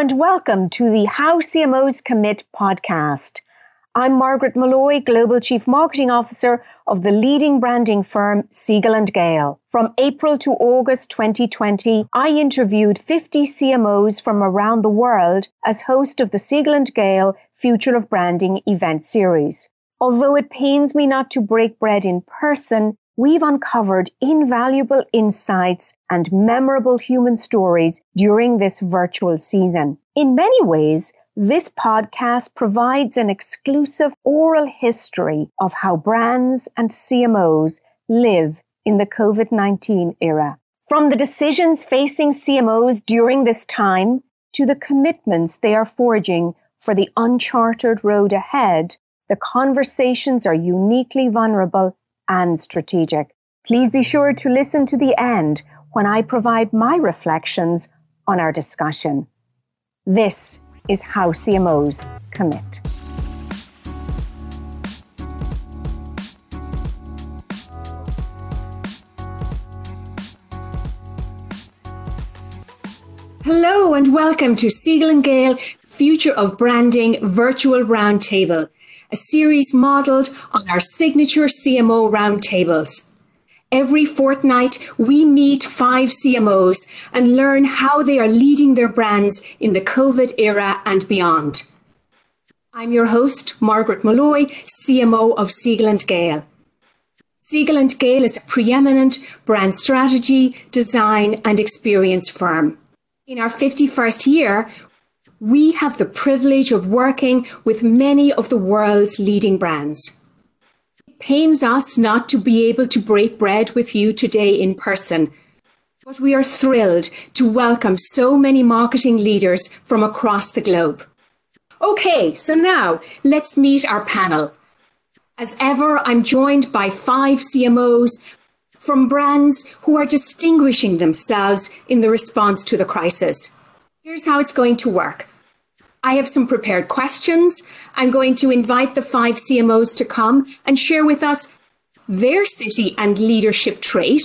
and welcome to the How CMOs Commit podcast. I'm Margaret Molloy, Global Chief Marketing Officer of the leading branding firm Siegel and Gale. From April to August 2020, I interviewed 50 CMOs from around the world as host of the Siegel and Gale Future of Branding event series. Although it pains me not to break bread in person, we've uncovered invaluable insights and memorable human stories during this virtual season. In many ways, this podcast provides an exclusive oral history of how brands and CMOs live in the COVID 19 era. From the decisions facing CMOs during this time to the commitments they are forging for the uncharted road ahead, the conversations are uniquely vulnerable and strategic. Please be sure to listen to the end when I provide my reflections on our discussion. This is how CMOs commit. Hello and welcome to Siegel and Gale Future of Branding Virtual Roundtable, a series modeled on our signature CMO roundtables. Every fortnight, we meet five CMOs and learn how they are leading their brands in the COVID era and beyond. I'm your host, Margaret Molloy, CMO of Siegel Gale. Siegel Gale is a preeminent brand strategy, design, and experience firm. In our 51st year, we have the privilege of working with many of the world's leading brands It pains us not to be able to break bread with you today in person. But we are thrilled to welcome so many marketing leaders from across the globe. Okay, so now let's meet our panel. As ever, I'm joined by five CMOs from brands who are distinguishing themselves in the response to the crisis. Here's how it's going to work. I have some prepared questions. I'm going to invite the five CMOs to come and share with us their city and leadership trait.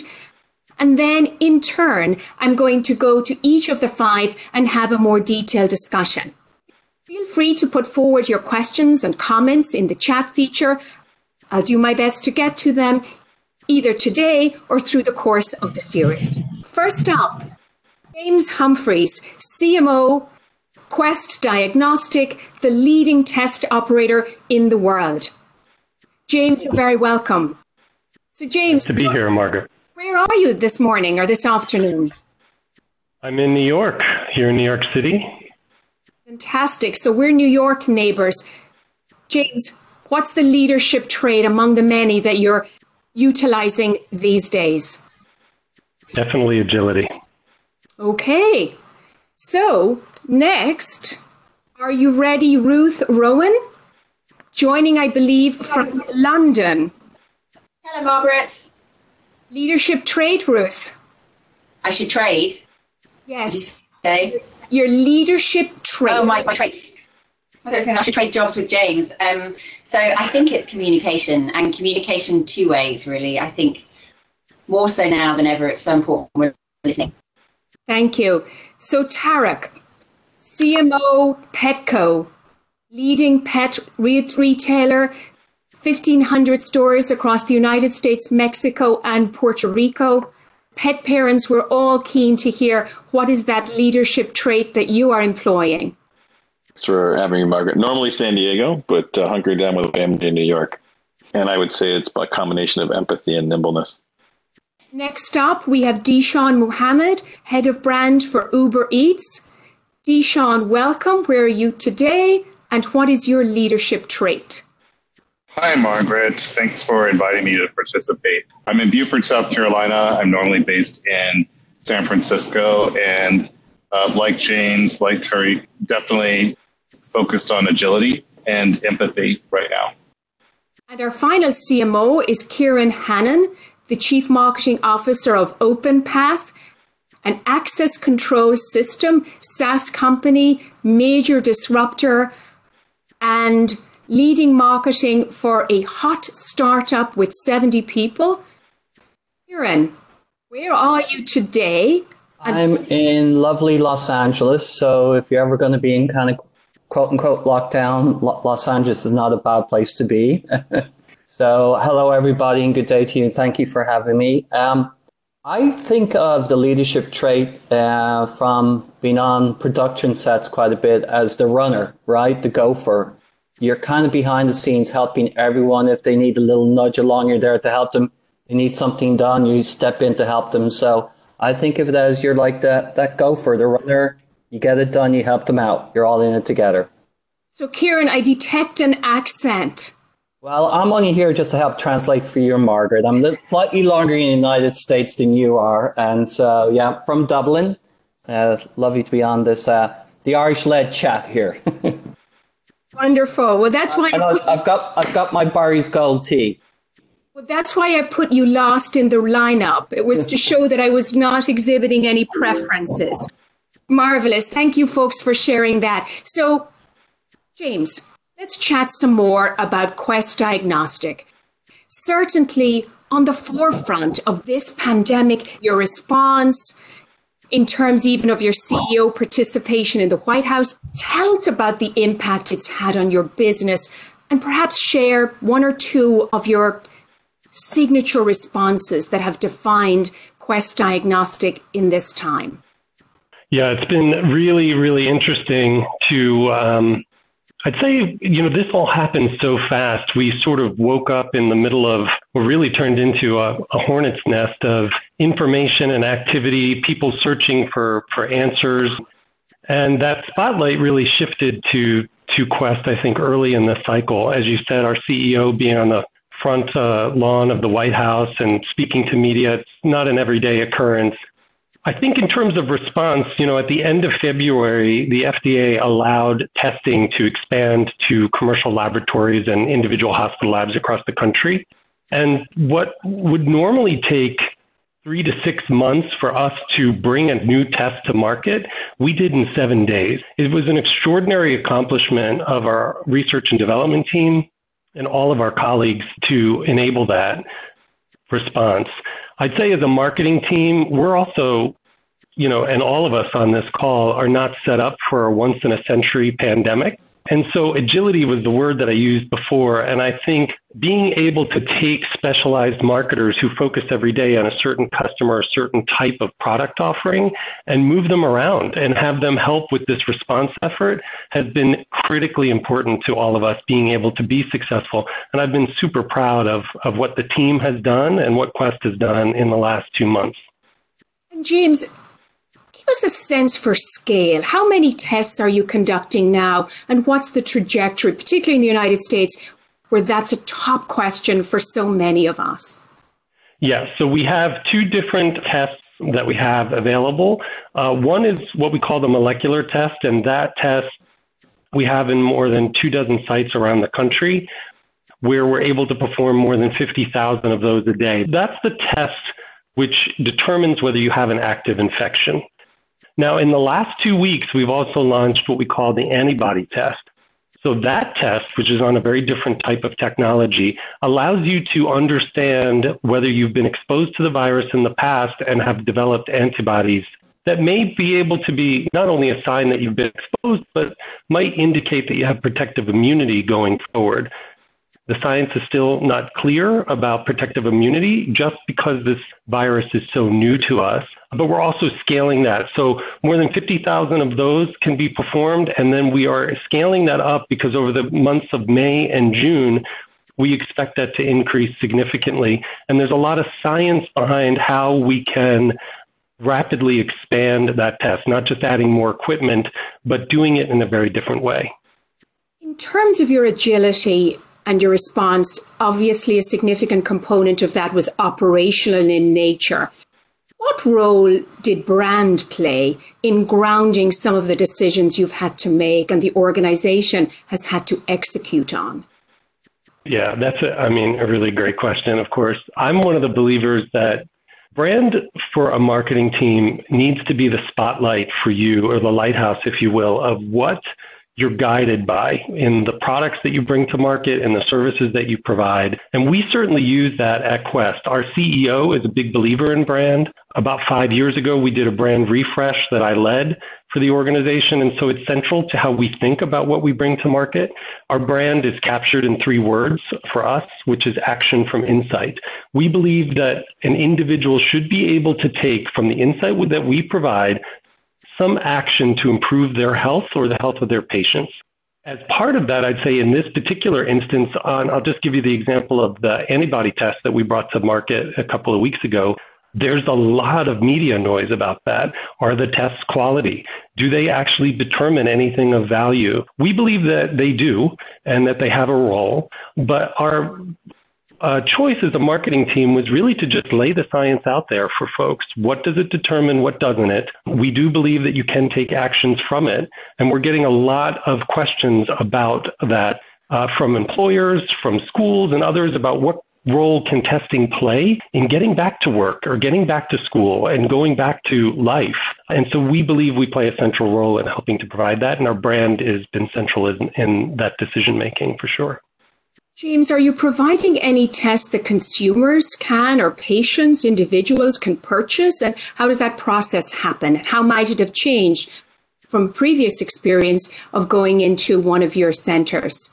And then in turn, I'm going to go to each of the five and have a more detailed discussion. Feel free to put forward your questions and comments in the chat feature. I'll do my best to get to them either today or through the course of the series. First up, James Humphreys, CMO Quest Diagnostic, the leading test operator in the world. James, you're very welcome. So, James, to be here, Margaret. Where are you this morning or this afternoon? I'm in New York, here in New York City. Fantastic. So, we're New York neighbors. James, what's the leadership trait among the many that you're utilizing these days? Definitely agility. Okay. So, Next, are you ready, Ruth Rowan? Joining, I believe, from London. Hello, Margaret. Leadership trait, Ruth. I should trade. Yes. Say your leadership trait. Oh, my, my trait. I thought I was going to, I should trade jobs with James. Um, so I think it's communication and communication two ways, really. I think more so now than ever, it's so important we're listening. Thank you. So, Tariq, CMO Petco, leading pet re- retailer, 1,500 stores across the United States, Mexico, and Puerto Rico. Pet parents were all keen to hear what is that leadership trait that you are employing. Thanks for having me, Margaret. Normally San Diego, but uh, hunkering down with family in New York. And I would say it's a combination of empathy and nimbleness. Next up, we have Dishan Muhammad, head of brand for Uber Eats. Dishan, welcome. Where are you today? And what is your leadership trait? Hi, Margaret. Thanks for inviting me to participate. I'm in Beaufort, South Carolina. I'm normally based in San Francisco. And uh, like James, like Terry, definitely focused on agility and empathy right now. And our final CMO is Kieran Hannon, the Chief Marketing Officer of OpenPath an access control system, SaaS company, major disruptor, and leading marketing for a hot startup with 70 people. Kieran, where are you today I'm in lovely Los Angeles. So if you're ever going to be in kind of quote unquote lockdown, Los Angeles is not a bad place to be. so hello, everybody, and good day to you. Thank you for having me. Um, I think of the leadership trait uh, from being on production sets quite a bit as the runner, right? The gopher. You're kind of behind the scenes helping everyone. If they need a little nudge along, you're there to help them. They need something done, you step in to help them. So I think of it as you're like that, that gopher, the runner. You get it done, you help them out. You're all in it together. So, Kieran, I detect an accent. Well, I'm only here just to help translate for you, Margaret. I'm slightly longer in the United States than you are. And so, yeah, from Dublin. Uh, lovely to be on this, uh, the Irish led chat here. Wonderful. Well, that's why I have got, I've got my Barry's Gold tea. Well, that's why I put you last in the lineup. It was to show that I was not exhibiting any preferences. Marvelous. Thank you, folks, for sharing that. So, James, Let's chat some more about Quest Diagnostic. Certainly, on the forefront of this pandemic, your response, in terms even of your CEO participation in the White House, tell us about the impact it's had on your business and perhaps share one or two of your signature responses that have defined Quest Diagnostic in this time. Yeah, it's been really, really interesting to um, I'd say, you know, this all happened so fast. We sort of woke up in the middle of what really turned into a, a hornet's nest of information and activity, people searching for, for answers. And that spotlight really shifted to, to Quest, I think, early in the cycle. As you said, our CEO being on the front uh, lawn of the White House and speaking to media, it's not an everyday occurrence. I think in terms of response, you know, at the end of February, the FDA allowed testing to expand to commercial laboratories and individual hospital labs across the country. And what would normally take three to six months for us to bring a new test to market, we did in seven days. It was an extraordinary accomplishment of our research and development team and all of our colleagues to enable that response. I'd say as a marketing team, we're also, you know, and all of us on this call are not set up for a once in a century pandemic. And so agility was the word that I used before. And I think being able to take specialized marketers who focus every day on a certain customer, a certain type of product offering, and move them around and have them help with this response effort has been critically important to all of us being able to be successful. And I've been super proud of, of what the team has done and what Quest has done in the last two months. James, Give us a sense for scale. How many tests are you conducting now, and what's the trajectory, particularly in the United States, where that's a top question for so many of us? Yeah, so we have two different tests that we have available. Uh, one is what we call the molecular test, and that test we have in more than two dozen sites around the country where we're able to perform more than 50,000 of those a day. That's the test which determines whether you have an active infection. Now, in the last two weeks, we've also launched what we call the antibody test. So that test, which is on a very different type of technology, allows you to understand whether you've been exposed to the virus in the past and have developed antibodies that may be able to be not only a sign that you've been exposed, but might indicate that you have protective immunity going forward. The science is still not clear about protective immunity just because this virus is so new to us, but we're also scaling that. So more than 50,000 of those can be performed, and then we are scaling that up because over the months of May and June, we expect that to increase significantly. And there's a lot of science behind how we can rapidly expand that test, not just adding more equipment, but doing it in a very different way. In terms of your agility, and your response, obviously, a significant component of that was operational in nature. What role did brand play in grounding some of the decisions you've had to make and the organization has had to execute on? Yeah, that's a, I mean, a really great question, of course. I'm one of the believers that brand for a marketing team needs to be the spotlight for you or the lighthouse, if you will, of what you're guided by in the products that you bring to market and the services that you provide. And we certainly use that at Quest. Our CEO is a big believer in brand. About five years ago, we did a brand refresh that I led for the organization. And so it's central to how we think about what we bring to market. Our brand is captured in three words for us, which is action from insight. We believe that an individual should be able to take from the insight that we provide some action to improve their health or the health of their patients. As part of that, I'd say in this particular instance, on, I'll just give you the example of the antibody test that we brought to market a couple of weeks ago. There's a lot of media noise about that. Are the tests quality? Do they actually determine anything of value? We believe that they do and that they have a role, but our uh, choice as a marketing team was really to just lay the science out there for folks. What does it determine? What doesn't it? We do believe that you can take actions from it. And we're getting a lot of questions about that uh, from employers, from schools, and others about what role can testing play in getting back to work or getting back to school and going back to life? And so we believe we play a central role in helping to provide that. And our brand has been central in, in that decision making for sure. James, are you providing any tests that consumers can or patients, individuals can purchase? And how does that process happen? How might it have changed from previous experience of going into one of your centers?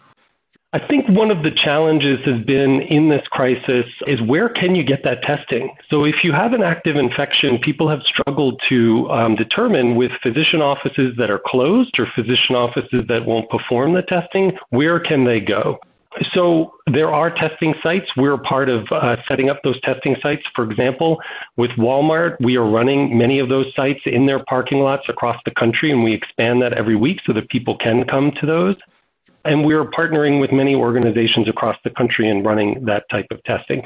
I think one of the challenges has been in this crisis is where can you get that testing? So if you have an active infection, people have struggled to um, determine with physician offices that are closed or physician offices that won't perform the testing, where can they go? So there are testing sites. We're part of uh, setting up those testing sites. For example, with Walmart, we are running many of those sites in their parking lots across the country, and we expand that every week so that people can come to those. And we're partnering with many organizations across the country and running that type of testing.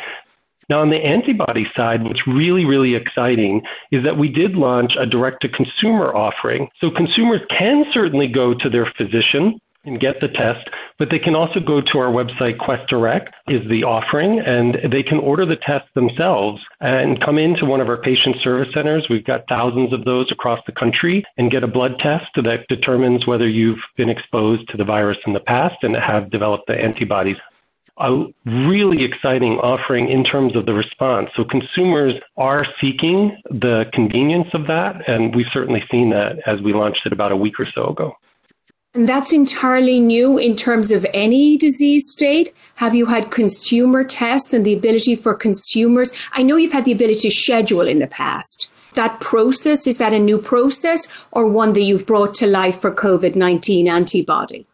Now, on the antibody side, what's really, really exciting is that we did launch a direct to consumer offering. So consumers can certainly go to their physician and get the test, but they can also go to our website, Quest Direct is the offering, and they can order the test themselves and come into one of our patient service centers. We've got thousands of those across the country and get a blood test that determines whether you've been exposed to the virus in the past and have developed the antibodies a really exciting offering in terms of the response. So consumers are seeking the convenience of that, and we've certainly seen that as we launched it about a week or so ago. And that's entirely new in terms of any disease state. Have you had consumer tests and the ability for consumers? I know you've had the ability to schedule in the past. That process, is that a new process or one that you've brought to life for COVID 19 antibody?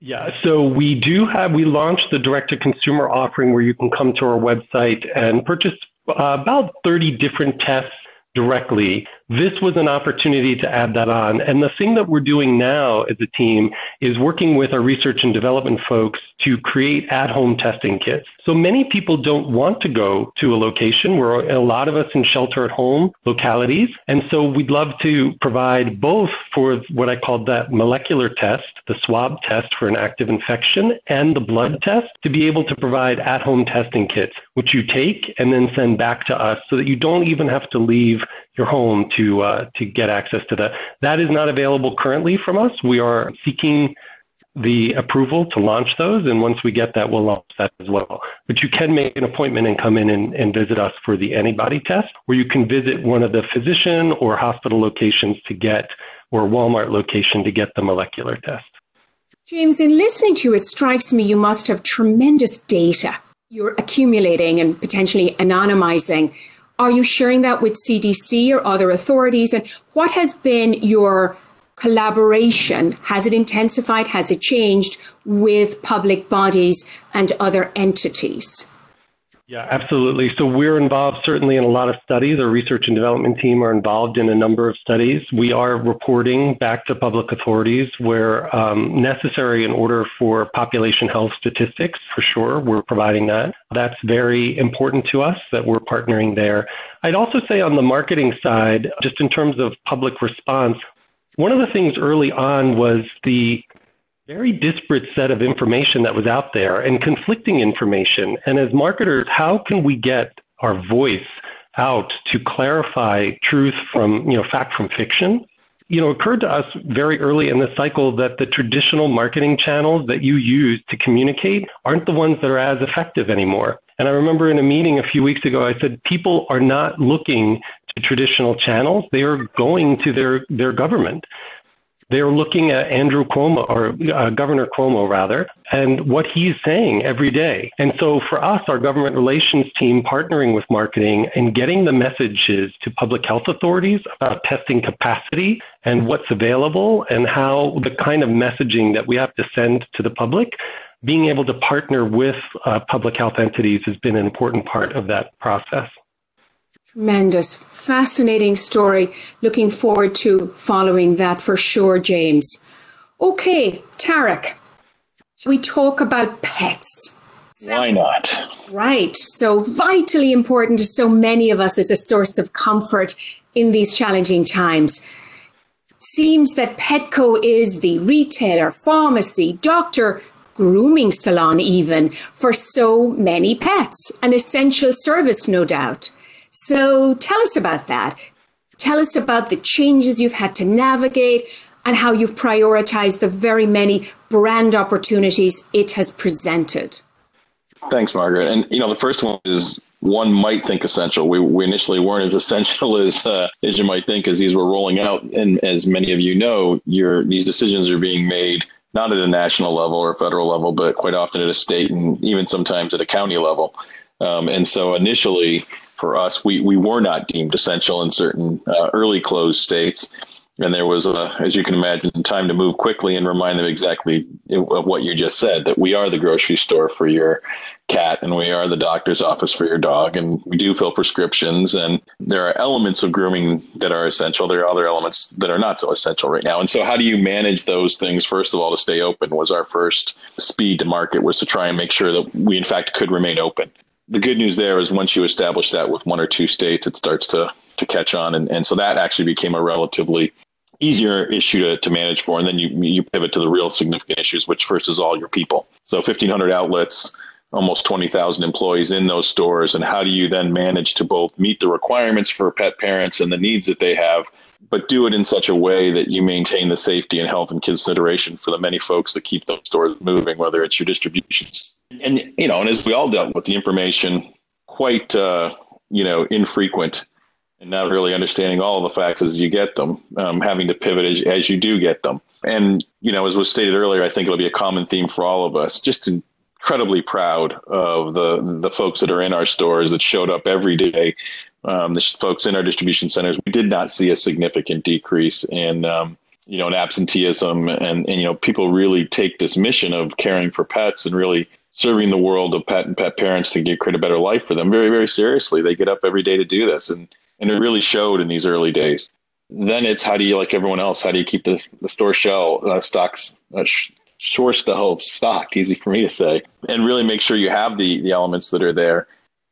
Yeah, so we do have, we launched the direct to consumer offering where you can come to our website and purchase uh, about 30 different tests directly. This was an opportunity to add that on. And the thing that we're doing now as a team is working with our research and development folks to create at home testing kits. So many people don't want to go to a location. We're a lot of us in shelter at home localities. And so we'd love to provide both for what I called that molecular test, the swab test for an active infection, and the blood test to be able to provide at home testing kits, which you take and then send back to us so that you don't even have to leave your home to uh, to get access to that. That is not available currently from us. We are seeking the approval to launch those, and once we get that, we'll launch that as well. But you can make an appointment and come in and, and visit us for the antibody test, or you can visit one of the physician or hospital locations to get, or Walmart location to get the molecular test. James, in listening to you, it strikes me you must have tremendous data you're accumulating and potentially anonymizing are you sharing that with CDC or other authorities? And what has been your collaboration? Has it intensified? Has it changed with public bodies and other entities? Yeah, absolutely. So we're involved certainly in a lot of studies. Our research and development team are involved in a number of studies. We are reporting back to public authorities where um, necessary in order for population health statistics, for sure. We're providing that. That's very important to us that we're partnering there. I'd also say on the marketing side, just in terms of public response, one of the things early on was the very disparate set of information that was out there and conflicting information. And as marketers, how can we get our voice out to clarify truth from, you know, fact from fiction? you know, occurred to us very early in the cycle that the traditional marketing channels that you use to communicate aren't the ones that are as effective anymore. And I remember in a meeting a few weeks ago, I said people are not looking to traditional channels; they are going to their their government. They're looking at Andrew Cuomo, or uh, Governor Cuomo, rather, and what he's saying every day. And so for us, our government relations team partnering with marketing and getting the messages to public health authorities about testing capacity and what's available and how the kind of messaging that we have to send to the public, being able to partner with uh, public health entities has been an important part of that process. Tremendous, fascinating story. Looking forward to following that for sure, James. Okay, Tariq, we talk about pets. Why not? Right. So vitally important to so many of us as a source of comfort in these challenging times. Seems that Petco is the retailer, pharmacy, doctor, grooming salon, even for so many pets. An essential service, no doubt. So tell us about that. Tell us about the changes you've had to navigate and how you've prioritized the very many brand opportunities it has presented. Thanks, Margaret. And you know, the first one is one might think essential. We, we initially weren't as essential as uh, as you might think as these were rolling out. And as many of you know, your these decisions are being made not at a national level or federal level, but quite often at a state and even sometimes at a county level. Um, and so initially, for us, we, we were not deemed essential in certain uh, early closed states. And there was, a, as you can imagine, time to move quickly and remind them exactly of what you just said that we are the grocery store for your cat and we are the doctor's office for your dog. And we do fill prescriptions. And there are elements of grooming that are essential. There are other elements that are not so essential right now. And so, how do you manage those things? First of all, to stay open was our first speed to market, was to try and make sure that we, in fact, could remain open the good news there is once you establish that with one or two states, it starts to to catch on, and, and so that actually became a relatively easier issue to, to manage for. And then you you pivot to the real significant issues, which first is all your people. So 1,500 outlets, almost 20,000 employees in those stores, and how do you then manage to both meet the requirements for pet parents and the needs that they have, but do it in such a way that you maintain the safety and health and consideration for the many folks that keep those stores moving, whether it's your distribution and you know, and as we all dealt with the information, quite uh, you know infrequent, and not really understanding all of the facts as you get them, um, having to pivot as, as you do get them. And you know, as was stated earlier, I think it'll be a common theme for all of us. Just incredibly proud of the the folks that are in our stores that showed up every day. Um, the folks in our distribution centers, we did not see a significant decrease in um, you know, in absenteeism and, and, you know, people really take this mission of caring for pets and really serving the world of pet and pet parents to get, create a better life for them very, very seriously. They get up every day to do this. And, and it really showed in these early days. Then it's how do you, like everyone else, how do you keep the, the store shell uh, stocks, uh, sh- source the whole stock, easy for me to say, and really make sure you have the, the elements that are there.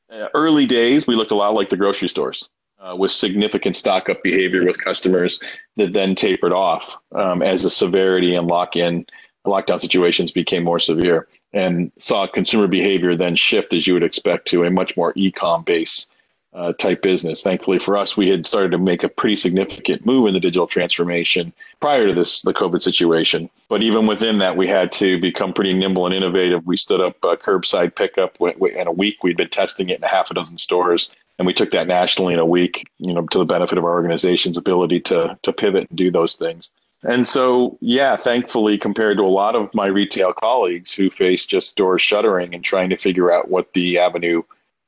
Uh, early days, we looked a lot like the grocery stores. Uh, with significant stock up behavior with customers that then tapered off um, as the severity and lock in lockdown situations became more severe and saw consumer behavior then shift as you would expect to a much more e-com base uh, type business. Thankfully for us, we had started to make a pretty significant move in the digital transformation prior to this the COVID situation. But even within that, we had to become pretty nimble and innovative. We stood up uh, curbside pickup in a week. We'd been testing it in a half a dozen stores, and we took that nationally in a week. You know, to the benefit of our organization's ability to to pivot and do those things. And so, yeah, thankfully, compared to a lot of my retail colleagues who face just doors shuttering and trying to figure out what the avenue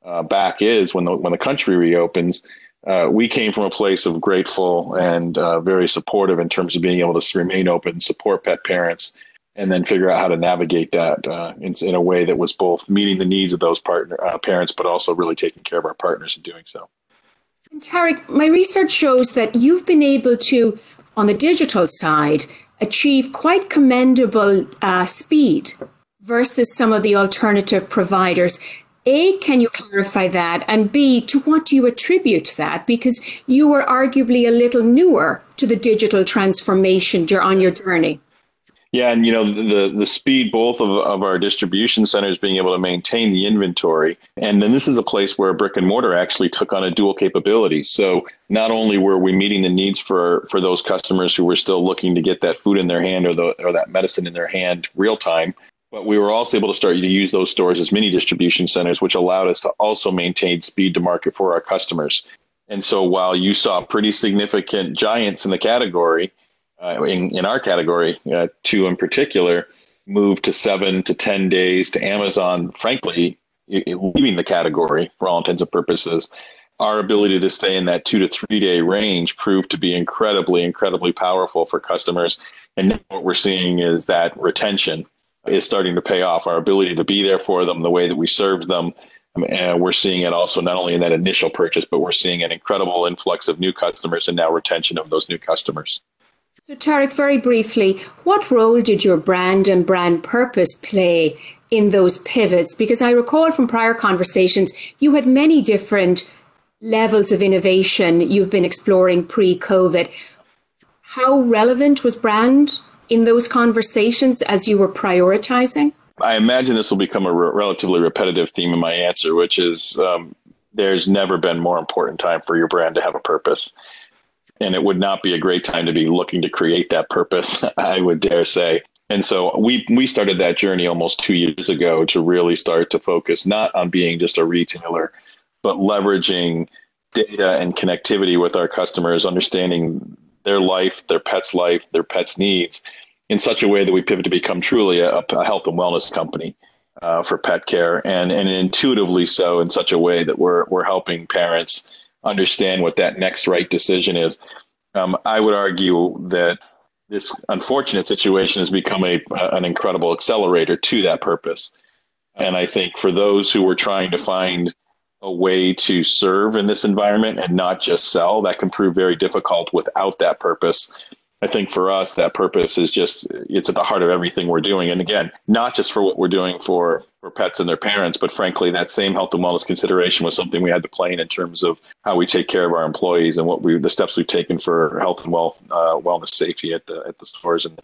uh, back is when the when the country reopens, uh, we came from a place of grateful and uh, very supportive in terms of being able to remain open, support pet parents, and then figure out how to navigate that uh, in, in, a way that was both meeting the needs of those partner uh, parents, but also really taking care of our partners in doing so. And Tariq, my research shows that you've been able to on the digital side achieve quite commendable uh, speed versus some of the alternative providers. A, can you clarify that? And B, to what do you attribute that? Because you were arguably a little newer to the digital transformation on your journey. Yeah, and you know the the speed both of, of our distribution centers being able to maintain the inventory, and then this is a place where brick and mortar actually took on a dual capability. So not only were we meeting the needs for for those customers who were still looking to get that food in their hand or the or that medicine in their hand real time, but we were also able to start to use those stores as mini distribution centers, which allowed us to also maintain speed to market for our customers. And so while you saw pretty significant giants in the category uh, in, in our category, uh, two in particular, moved to seven to 10 days to Amazon, frankly, leaving the category for all intents and purposes. Our ability to stay in that two to three day range proved to be incredibly, incredibly powerful for customers. And what we're seeing is that retention is starting to pay off. Our ability to be there for them, the way that we served them, and we're seeing it also not only in that initial purchase, but we're seeing an incredible influx of new customers and now retention of those new customers. So, Tariq, very briefly, what role did your brand and brand purpose play in those pivots? Because I recall from prior conversations, you had many different levels of innovation you've been exploring pre COVID. How relevant was brand in those conversations as you were prioritizing? I imagine this will become a re- relatively repetitive theme in my answer, which is um, there's never been more important time for your brand to have a purpose and it would not be a great time to be looking to create that purpose i would dare say. And so we we started that journey almost 2 years ago to really start to focus not on being just a retailer but leveraging data and connectivity with our customers understanding their life their pets life their pets needs in such a way that we pivot to become truly a, a health and wellness company uh, for pet care and and intuitively so in such a way that we're we're helping parents understand what that next right decision is. Um, I would argue that this unfortunate situation has become a an incredible accelerator to that purpose. And I think for those who were trying to find a way to serve in this environment and not just sell, that can prove very difficult without that purpose. I think for us, that purpose is just, it's at the heart of everything we're doing. And again, not just for what we're doing for, for pets and their parents, but frankly, that same health and wellness consideration was something we had to play in in terms of how we take care of our employees and what we, the steps we've taken for health and wealth, uh, wellness safety at the, at the stores. And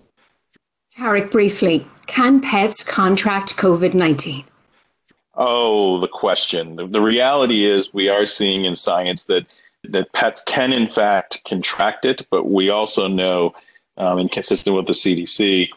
Tariq, briefly, can pets contract COVID 19? Oh, the question. The, the reality is, we are seeing in science that that pets can in fact contract it, but we also know, um, and consistent with the CDC,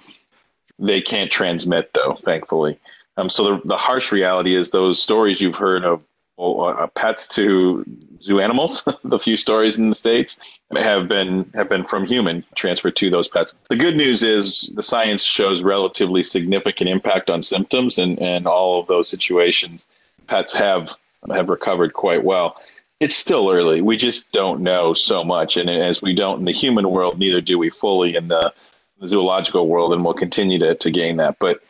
they can't transmit though, thankfully. Um, so the, the harsh reality is those stories you've heard of well, uh, pets to zoo animals, the few stories in the states have been have been from human transferred to those pets. The good news is the science shows relatively significant impact on symptoms, and and all of those situations, pets have have recovered quite well it's still early. We just don't know so much. And as we don't in the human world, neither do we fully in the, the zoological world. And we'll continue to, to gain that. But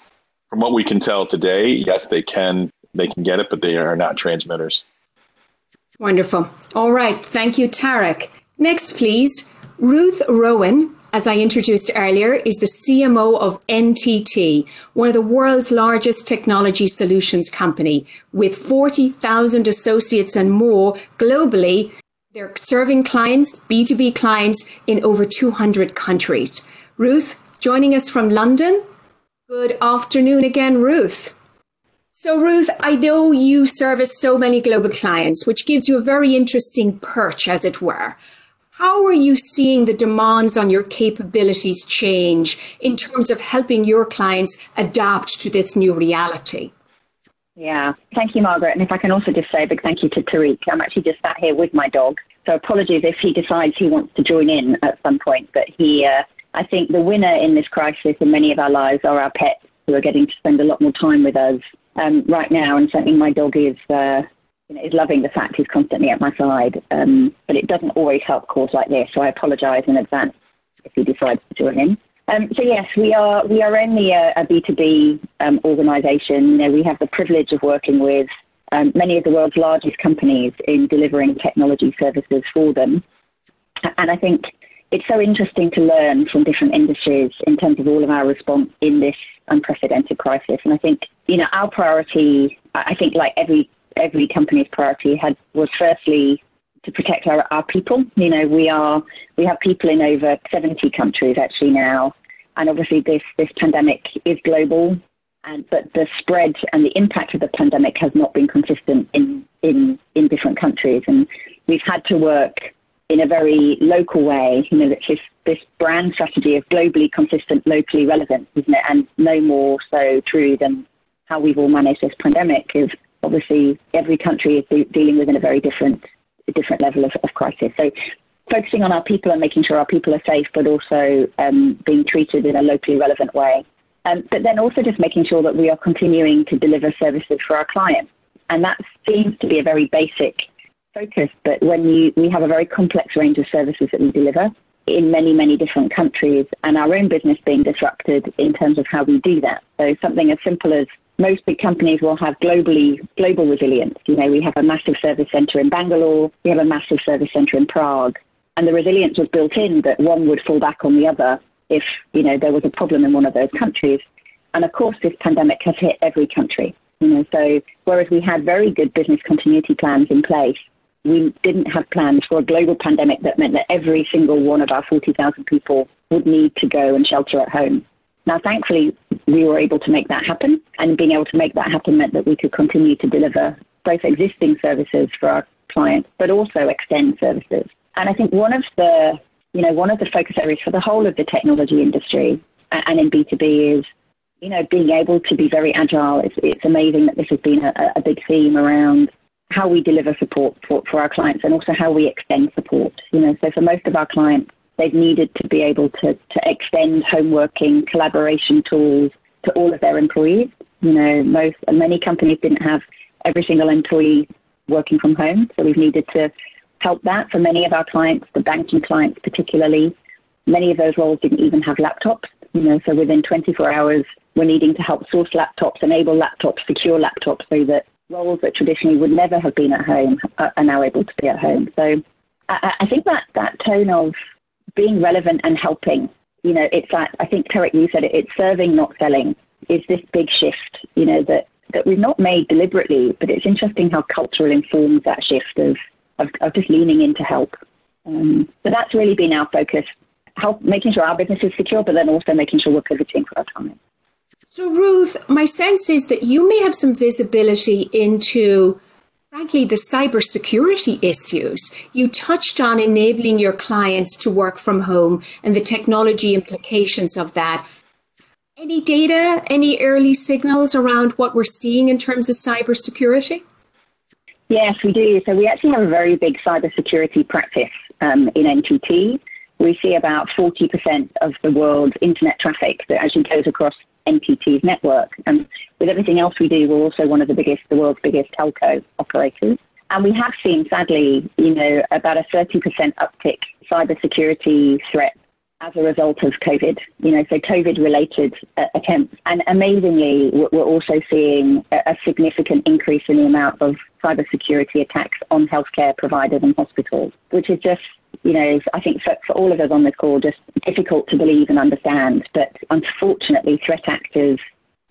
from what we can tell today, yes, they can they can get it, but they are not transmitters. Wonderful. All right. Thank you, Tariq. Next, please, Ruth Rowan as I introduced earlier, is the CMO of NTT, one of the world's largest technology solutions company with 40,000 associates and more globally. They're serving clients, B2B clients in over 200 countries. Ruth, joining us from London. Good afternoon again, Ruth. So, Ruth, I know you service so many global clients, which gives you a very interesting perch, as it were. How are you seeing the demands on your capabilities change in terms of helping your clients adapt to this new reality? Yeah, thank you, Margaret. And if I can also just say a big thank you to Tariq. I'm actually just sat here with my dog. So apologies if he decides he wants to join in at some point. But he, uh, I think the winner in this crisis in many of our lives are our pets who are getting to spend a lot more time with us um, right now. And certainly my dog is uh, you know, is loving the fact he's constantly at my side. Um, but it doesn't always help calls like this, so I apologise in advance if he decides to join in. Um, so yes, we are we are only a a B2B um, organisation. You know, we have the privilege of working with um, many of the world's largest companies in delivering technology services for them. And I think it's so interesting to learn from different industries in terms of all of our response in this unprecedented crisis. And I think, you know, our priority, I think like every every company's priority had was firstly to protect our, our people. You know, we are we have people in over 70 countries actually now, And obviously, this, this pandemic is global, and, but the spread and the impact of the pandemic has not been consistent in, in, in different countries. And we've had to work in a very local way. You know, this, this brand strategy of globally consistent, locally relevant, isn't it? And no more so true than how we've all managed this pandemic is obviously every country is de- dealing with in a very different different level of, of crisis. So focusing on our people and making sure our people are safe, but also um, being treated in a locally relevant way. Um, but then also just making sure that we are continuing to deliver services for our clients. And that seems to be a very basic focus, but when you, we have a very complex range of services that we deliver in many, many different countries, and our own business being disrupted in terms of how we do that. So something as simple as most big companies will have globally global resilience. You know, we have a massive service center in Bangalore, we have a massive service center in Prague, and the resilience was built in that one would fall back on the other if you know there was a problem in one of those countries. And of course, this pandemic has hit every country. You know, so whereas we had very good business continuity plans in place, we didn't have plans for a global pandemic that meant that every single one of our 40,000 people would need to go and shelter at home. Now, thankfully, we were able to make that happen, and being able to make that happen meant that we could continue to deliver both existing services for our clients, but also extend services. And I think one of the, you know, one of the focus areas for the whole of the technology industry and in B2B is, you know, being able to be very agile. It's, it's amazing that this has been a, a big theme around how we deliver support for, for our clients and also how we extend support. You know, so for most of our clients, they've needed to be able to, to extend home working, collaboration tools to all of their employees. You know, most many companies didn't have every single employee working from home, so we've needed to help that for many of our clients, the banking clients particularly. Many of those roles didn't even have laptops. You know, so within 24 hours, we're needing to help source laptops, enable laptops, secure laptops, so that roles that traditionally would never have been at home are now able to be at home. So I, I think that that tone of being relevant and helping. You know, it's that I think Tariq, you said it. It's serving, not selling. Is this big shift? You know that that we've not made deliberately, but it's interesting how cultural informs that shift of of, of just leaning in to help. Um, that's really been our focus: help making sure our business is secure, but then also making sure we're pivoting for our clients. So, Ruth, my sense is that you may have some visibility into frankly, the cybersecurity issues. You touched on enabling your clients to work from home and the technology implications of that. Any data, any early signals around what we're seeing in terms of cybersecurity? Yes, we do. So we actually have a very big cybersecurity practice um, in NTT. We see about 40% of the world's internet traffic that actually goes across NTT's network. And with everything else we do, we're also one of the biggest, the world's biggest telco operators. And we have seen, sadly, you know, about a 30% uptick cybersecurity threat as a result of COVID, you know, so COVID related uh, attempts. And amazingly, we're also seeing a, a significant increase in the amount of cybersecurity attacks on healthcare providers and hospitals, which is just you know, I think for, for all of us on this call, just difficult to believe and understand. But unfortunately, threat actors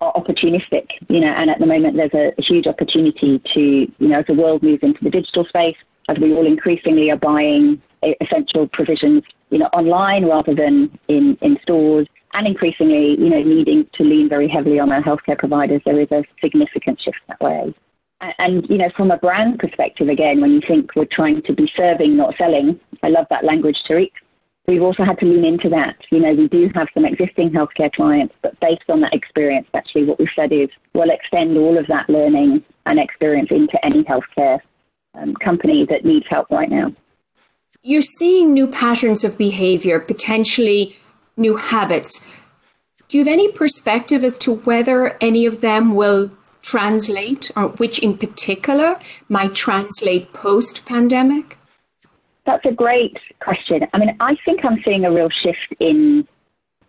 are opportunistic, you know, and at the moment there's a, a huge opportunity to, you know, as the world moves into the digital space, as we all increasingly are buying essential provisions, you know, online rather than in, in stores, and increasingly, you know, needing to lean very heavily on our healthcare providers, there is a significant shift that way. And, you know, from a brand perspective, again, when you think we're trying to be serving, not selling, I love that language, Tariq. We've also had to lean into that. You know, we do have some existing healthcare clients, but based on that experience, actually, what we've said is we'll extend all of that learning and experience into any healthcare um, company that needs help right now. You're seeing new patterns of behavior, potentially new habits. Do you have any perspective as to whether any of them will translate, or which in particular might translate post pandemic? That's a great question. I mean, I think I'm seeing a real shift in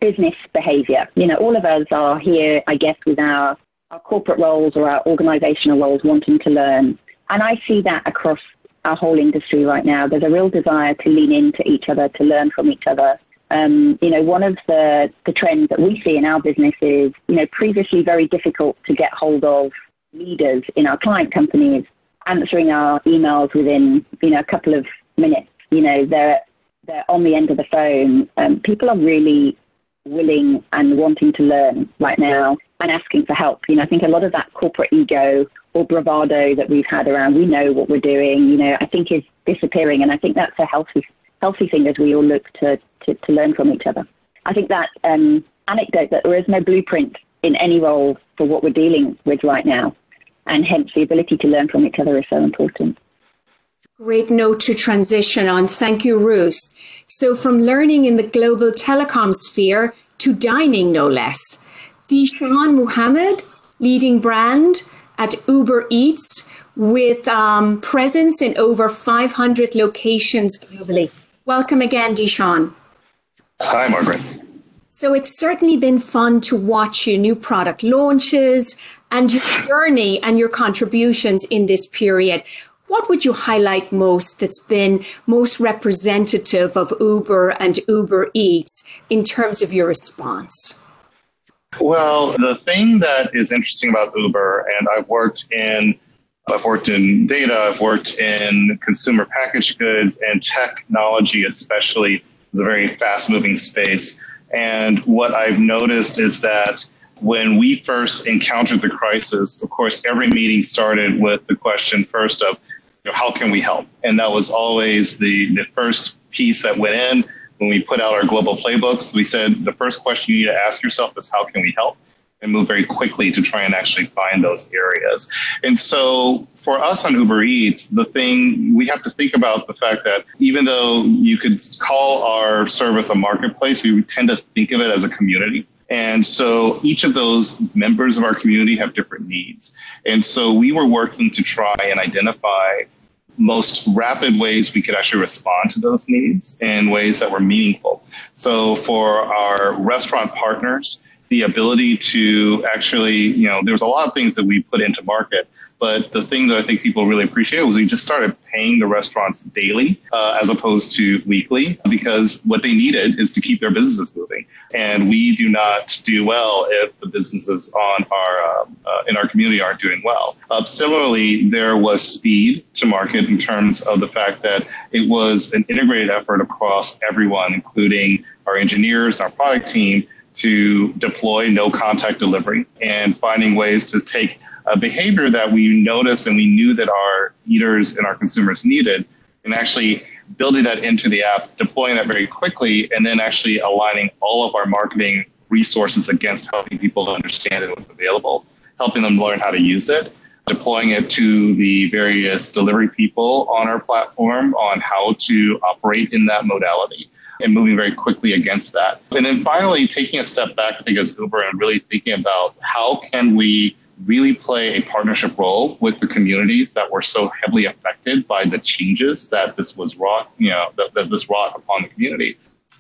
business behavior. You know, all of us are here, I guess, with our, our corporate roles or our organizational roles wanting to learn. And I see that across our whole industry right now. There's a real desire to lean into each other, to learn from each other, um, you know, one of the, the trends that we see in our business is, you know, previously very difficult to get hold of leaders in our client companies answering our emails within, you know, a couple of minutes. You know, they're, they're on the end of the phone. Um, people are really willing and wanting to learn right now and asking for help. You know, I think a lot of that corporate ego or bravado that we've had around, we know what we're doing, you know, I think is disappearing. And I think that's a healthy, healthy thing as we all look to, to, to learn from each other. I think that um, anecdote that there is no blueprint in any role for what we're dealing with right now. And hence the ability to learn from each other is so important. Great note to transition on. Thank you, Ruth. So, from learning in the global telecom sphere to dining, no less. Dishan Muhammad, leading brand at Uber Eats with um, presence in over 500 locations globally. Welcome again, Dishan. Hi, Margaret. So it's certainly been fun to watch your new product launches and your journey and your contributions in this period. What would you highlight most that's been most representative of Uber and Uber Eats in terms of your response? Well, the thing that is interesting about Uber, and I've worked in I've worked in data, I've worked in consumer packaged goods and technology, especially, is a very fast moving space. And what I've noticed is that when we first encountered the crisis, of course, every meeting started with the question first of, you know, how can we help? And that was always the, the first piece that went in. When we put out our global playbooks, we said the first question you need to ask yourself is, how can we help? And move very quickly to try and actually find those areas. And so for us on Uber Eats, the thing we have to think about the fact that even though you could call our service a marketplace, we tend to think of it as a community. And so each of those members of our community have different needs. And so we were working to try and identify most rapid ways we could actually respond to those needs in ways that were meaningful. So for our restaurant partners, the ability to actually, you know, there's a lot of things that we put into market but the thing that I think people really appreciate was we just started paying the restaurants daily uh, as opposed to weekly because what they needed is to keep their businesses moving. And we do not do well if the businesses on our uh, uh, in our community aren't doing well. Uh, similarly, there was speed to market in terms of the fact that it was an integrated effort across everyone, including our engineers and our product team, to deploy no contact delivery and finding ways to take a behavior that we noticed and we knew that our eaters and our consumers needed, and actually building that into the app, deploying that very quickly, and then actually aligning all of our marketing resources against helping people understand it was available, helping them learn how to use it, deploying it to the various delivery people on our platform on how to operate in that modality and moving very quickly against that. And then finally, taking a step back, I think, as Uber and really thinking about how can we really play a partnership role with the communities that were so heavily affected by the changes that this was wrought, you know, that, that this wrought upon the community.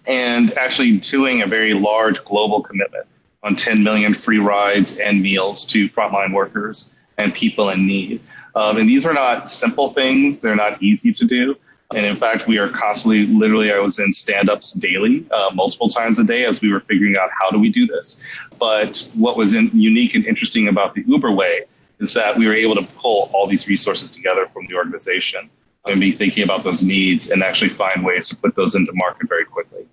And actually doing a very large global commitment on 10 million free rides and meals to frontline workers and people in need. Um, and these are not simple things, they're not easy to do. And in fact, we are constantly, literally, I was in stand ups daily, uh, multiple times a day as we were figuring out how do we do this. But what was in, unique and interesting about the Uber way is that we were able to pull all these resources together from the organization and be thinking about those needs and actually find ways to put those into market very quickly.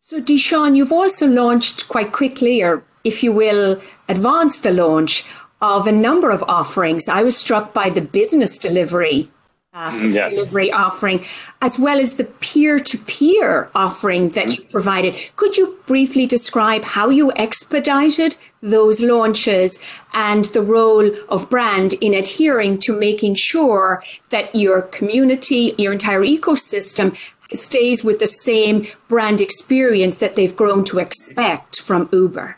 So, Deshawn, you've also launched quite quickly, or if you will, advanced the launch of a number of offerings. I was struck by the business delivery Uh, mm, yes. delivery offering, as well as the peer to peer offering that mm. you've provided. Could you briefly describe how you expedited those launches and the role of brand in adhering to making sure that your community, your entire ecosystem stays with the same brand experience that they've grown to expect from Uber?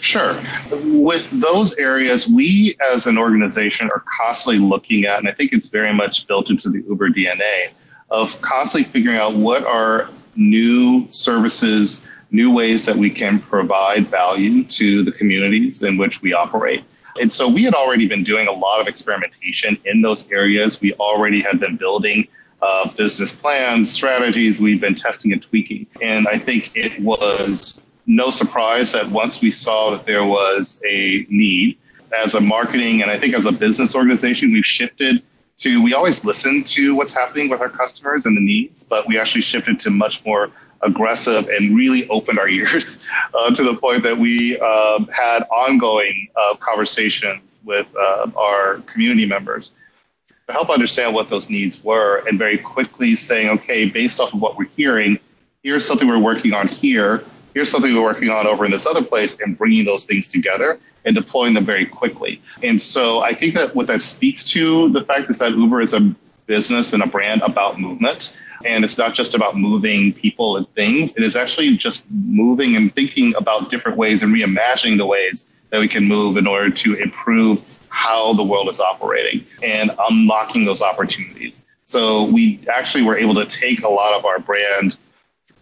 Sure. With those areas, we as an organization are constantly looking at, and I think it's very much built into the Uber DNA, of constantly figuring out what are new services, new ways that we can provide value to the communities in which we operate. And so we had already been doing a lot of experimentation in those areas. We already had been building uh, business plans, strategies. We've been testing and tweaking. And I think it was no surprise that once we saw that there was a need as a marketing and I think as a business organization, we've shifted to we always listen to what's happening with our customers and the needs, but we actually shifted to much more aggressive and really opened our ears uh, to the point that we uh, had ongoing uh, conversations with uh, our community members to help understand what those needs were and very quickly saying, okay, based off of what we're hearing, here's something we're working on here, here's something we're working on over in this other place, and bringing those things together and deploying them very quickly. And so I think that what that speaks to the fact is that Uber is a business and a brand about movement. And it's not just about moving people and things, it is actually just moving and thinking about different ways and reimagining the ways that we can move in order to improve how the world is operating and unlocking those opportunities. So we actually were able to take a lot of our brand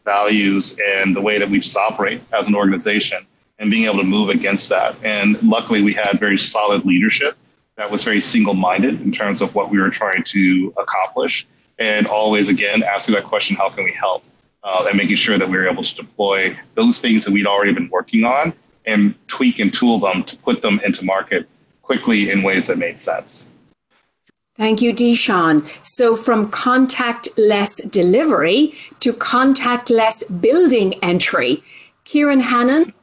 values and the way that we just operate as an organization and being able to move against that. And luckily, we had very solid leadership that was very single minded in terms of what we were trying to accomplish. And always, again, asking that question how can we help? Uh, and making sure that we were able to deploy those things that we'd already been working on and tweak and tool them to put them into market quickly in ways that made sense. Thank you, Deshawn. So from contactless delivery to contactless building entry. Kieran Hannon,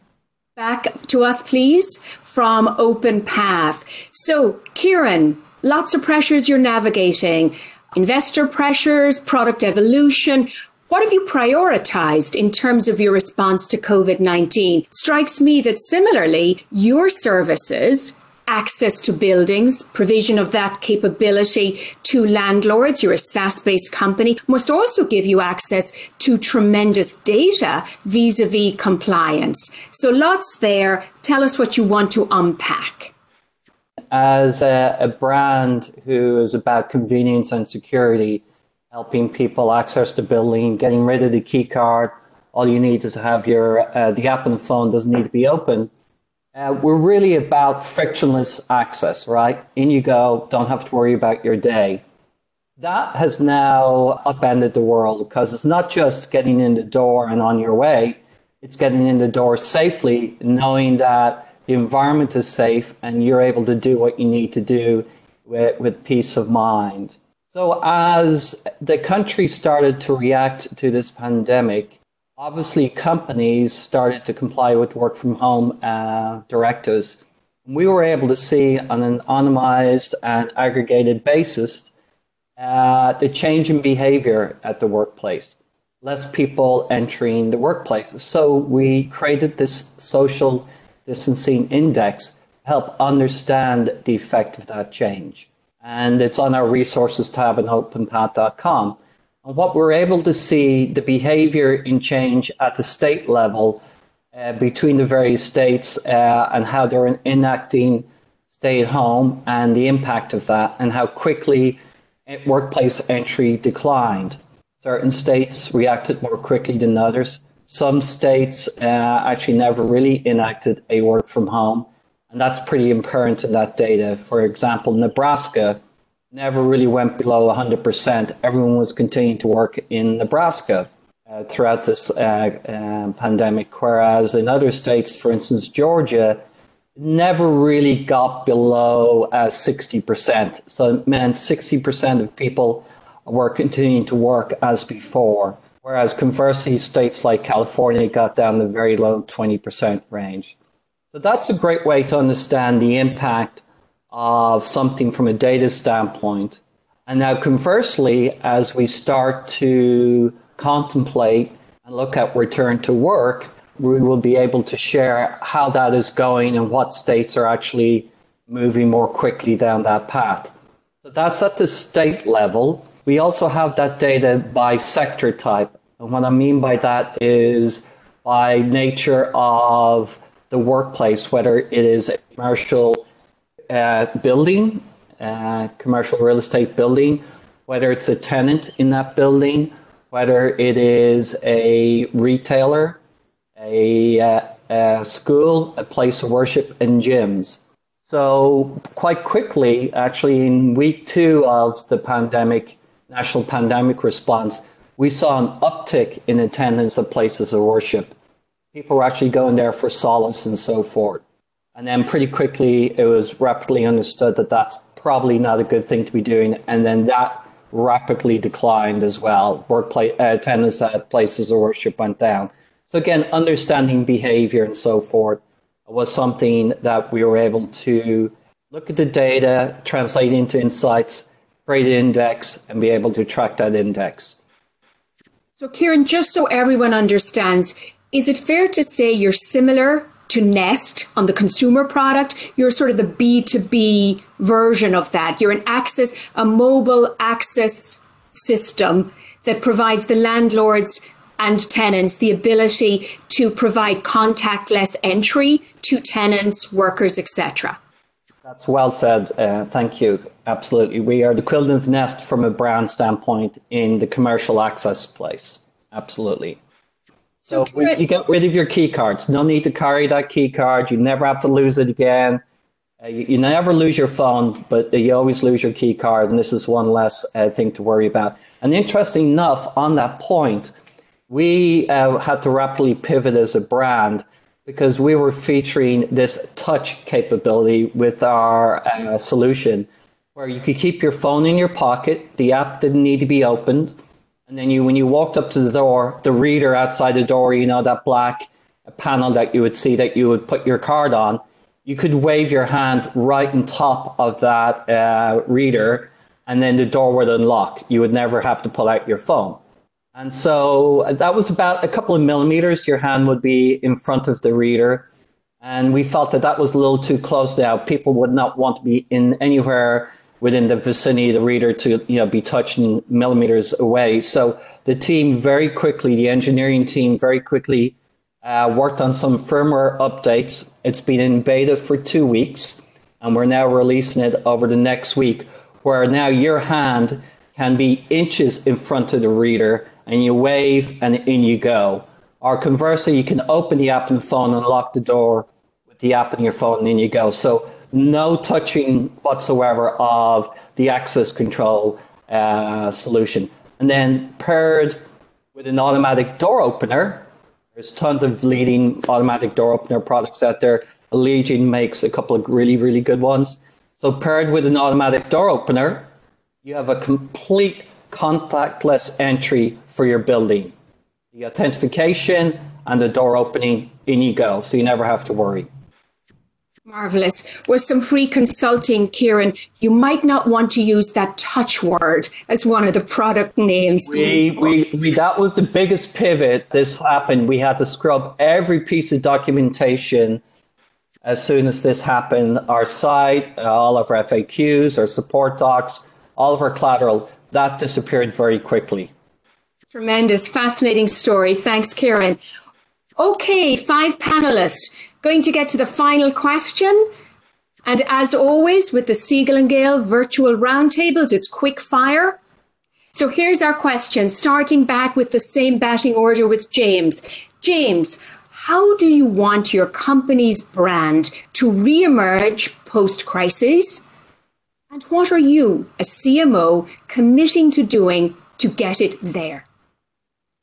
back to us, please, from Open Path. So, Kieran, lots of pressures you're navigating investor pressures, product evolution. What have you prioritized in terms of your response to COVID 19? Strikes me that similarly, your services access to buildings, provision of that capability to landlords, you're a SaaS based company, must also give you access to tremendous data vis a vis compliance. So lots there. Tell us what you want to unpack. As a, a brand who is about convenience and security, helping people access the building, getting rid of the key card, all you need is to have your uh, the app on the phone doesn't need to be open uh, we're really about frictionless access, right? In you go, don't have to worry about your day. That has now upended the world because it's not just getting in the door and on your way, it's getting in the door safely, knowing that the environment is safe and you're able to do what you need to do with, with peace of mind. So, as the country started to react to this pandemic, obviously companies started to comply with work from home uh, directives. We were able to see on an anonymized and aggregated basis uh, the change in behavior at the workplace, less people entering the workplace. So we created this social distancing index to help understand the effect of that change. And it's on our resources tab on openpath.com. What we're able to see the behavior in change at the state level uh, between the various states uh, and how they're enacting stay at home and the impact of that and how quickly workplace entry declined. Certain states reacted more quickly than others. Some states uh, actually never really enacted a work from home, and that's pretty apparent in that data. For example, Nebraska never really went below 100%. Everyone was continuing to work in Nebraska uh, throughout this uh, uh, pandemic, whereas in other states, for instance, Georgia, never really got below 60%. Uh, so it meant 60% of people were continuing to work as before. Whereas conversely, states like California got down the very low 20% range. So that's a great way to understand the impact of something from a data standpoint. And now, conversely, as we start to contemplate and look at return to work, we will be able to share how that is going and what states are actually moving more quickly down that path. So that's at the state level. We also have that data by sector type. And what I mean by that is by nature of the workplace, whether it is a commercial uh, building, uh, commercial real estate building, whether it's a tenant in that building, whether it is a retailer, a, uh, a school, a place of worship, and gyms. So, quite quickly, actually, in week two of the pandemic, national pandemic response, we saw an uptick in attendance at places of worship. People were actually going there for solace and so forth. And then pretty quickly, it was rapidly understood that that's probably not a good thing to be doing. And then that rapidly declined as well. Workplace uh, attendance at places of worship went down. So again, understanding behavior and so forth was something that we were able to look at the data, translate into insights, create an index, and be able to track that index. So, Kieran, just so everyone understands, is it fair to say you're similar to Nest on the consumer product? You're sort of the B2B version of that. You're an access, a mobile access system that provides the landlords and tenants the ability to provide contactless entry to tenants, workers, etc. That's well said. Uh, thank you. Absolutely. We are the equivalent of Nest from a brand standpoint in the commercial access place. Absolutely. So you get rid of your key cards. No need to carry that key card. You never have to lose it again. Uh, you, you, never lose your phone, but you always lose your key card. And this is one less uh, thing to worry about. And interesting enough, on that point, we uh, had to rapidly pivot as a brand because we were featuring this touch capability with our uh, solution where you could keep your phone in your pocket. The app didn't need to be opened. And then you, when you walked up to the door, the reader outside the door, you know, that black panel that you would see that you would put your card on, you could wave your hand right on top of that uh, reader, and then the door would unlock. You would never have to pull out your phone. And so uh, that was about a couple of millimeters. Your hand would be in front of the reader. And we felt that that was a little too close now. People would not want to be in anywhere within the vicinity of the reader to you know be touching millimeters away. So the team very quickly, the engineering team very quickly uh, worked on some firmware updates. It's been in beta for two weeks, and we're now releasing it over the next week, where now your hand can be inches in front of the reader and you wave and in you go. Or conversely, you can open the app on the phone and lock the door with the app on your phone and in you go. So no touching whatsoever of the access control uh, solution. And then paired with an automatic door opener, there's tons of leading automatic door opener products out there. Allegion makes a couple of really, really good ones. So paired with an automatic door opener, you have a complete contactless entry for your building. The authentication and the door opening, in you go. So you never have to worry. Marvelous. With some free consulting, Kieran, you might not want to use that touch word as one of the product names. We, we, we, that was the biggest pivot. This happened. We had to scrub every piece of documentation as soon as this happened. Our site, uh, all of our FAQs, our support docs, all of our collateral, that disappeared very quickly. Tremendous, fascinating story. Thanks, Kieran. Okay, five panelists. Going to get to the final question. And as always, with the Siegel and Gale virtual roundtables, it's quick fire. So here's our question, starting back with the same batting order with James. James, how do you want your company's brand to reemerge post crisis? And what are you, a CMO, committing to doing to get it there?